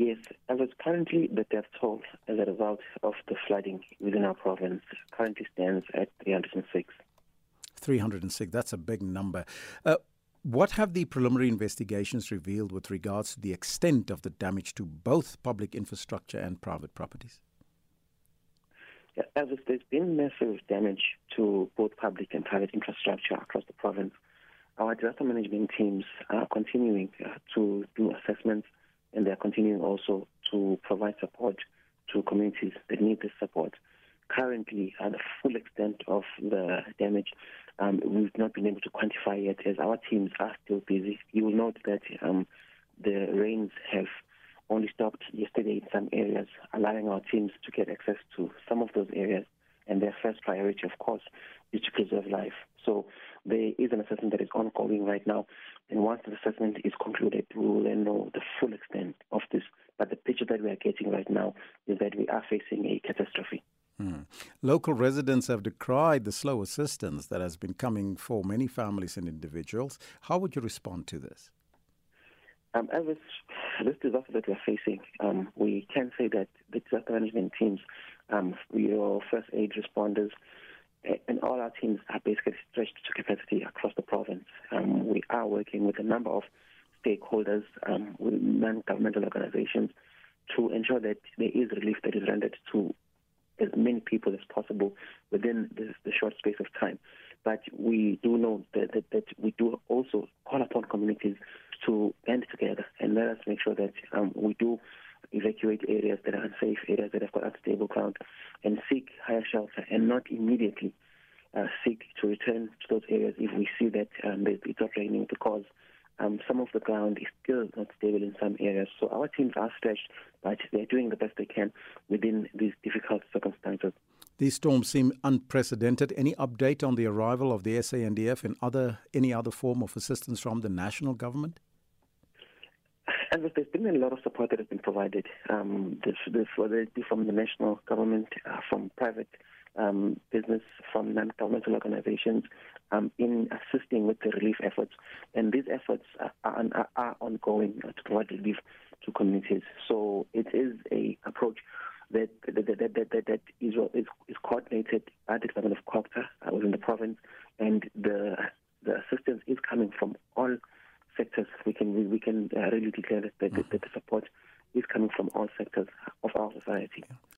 Yes, as it's currently the death toll as a result of the flooding within our province currently stands at 306. 306, that's a big number. Uh, what have the preliminary investigations revealed with regards to the extent of the damage to both public infrastructure and private properties? As there's been massive damage to both public and private infrastructure across the province, our disaster management teams are continuing uh, to do assessments and they're continuing also to provide support to communities that need this support. Currently, uh, the full extent of the damage um, we've not been able to quantify yet as our teams are still busy. You will note that um, the rains have only stopped yesterday in some areas, allowing our teams to get access to some of those areas. And their first priority, of course, is to preserve life. So there is an assessment that is ongoing right now. And once the assessment is concluded, we will then know the full extent of this. But the picture that we are getting right now is that we are facing a catastrophe. Hmm. Local residents have decried the slow assistance that has been coming for many families and individuals. How would you respond to this? Um, as this, this disaster that we're facing, um, we can say that the disaster management teams, um, your first aid responders, and all our teams are basically stretched to capacity across the province. Um, we are working with a number of stakeholders, um, with non-governmental organizations, to ensure that there is relief that is rendered to as many people as possible within this, the short space of time. But we do know that, that, that, we do also call upon communities to band together and let us make sure that um, we do evacuate areas that are unsafe, areas that have got unstable ground, and seek higher shelter and not immediately uh, seek to return to those areas if we see that um, it's not raining because um, some of the ground is still not stable in some areas. So our teams are stretched, but they're doing the best they can within these difficult circumstances. These storms seem unprecedented. Any update on the arrival of the SANDF and other any other form of assistance from the national government? There's been a lot of support that has been provided, um, this, this, whether it be from the national government, uh, from private um, business, from non-governmental organizations, um, in assisting with the relief efforts. And these efforts are, are, are ongoing to provide relief to communities. So it is a approach that that, that, that, that, that is, is, coordinated by the government of COGTA uh, within the province, and the the assistance is coming from can we, we can uh, really declare that, that, that the support is coming from all sectors of our society.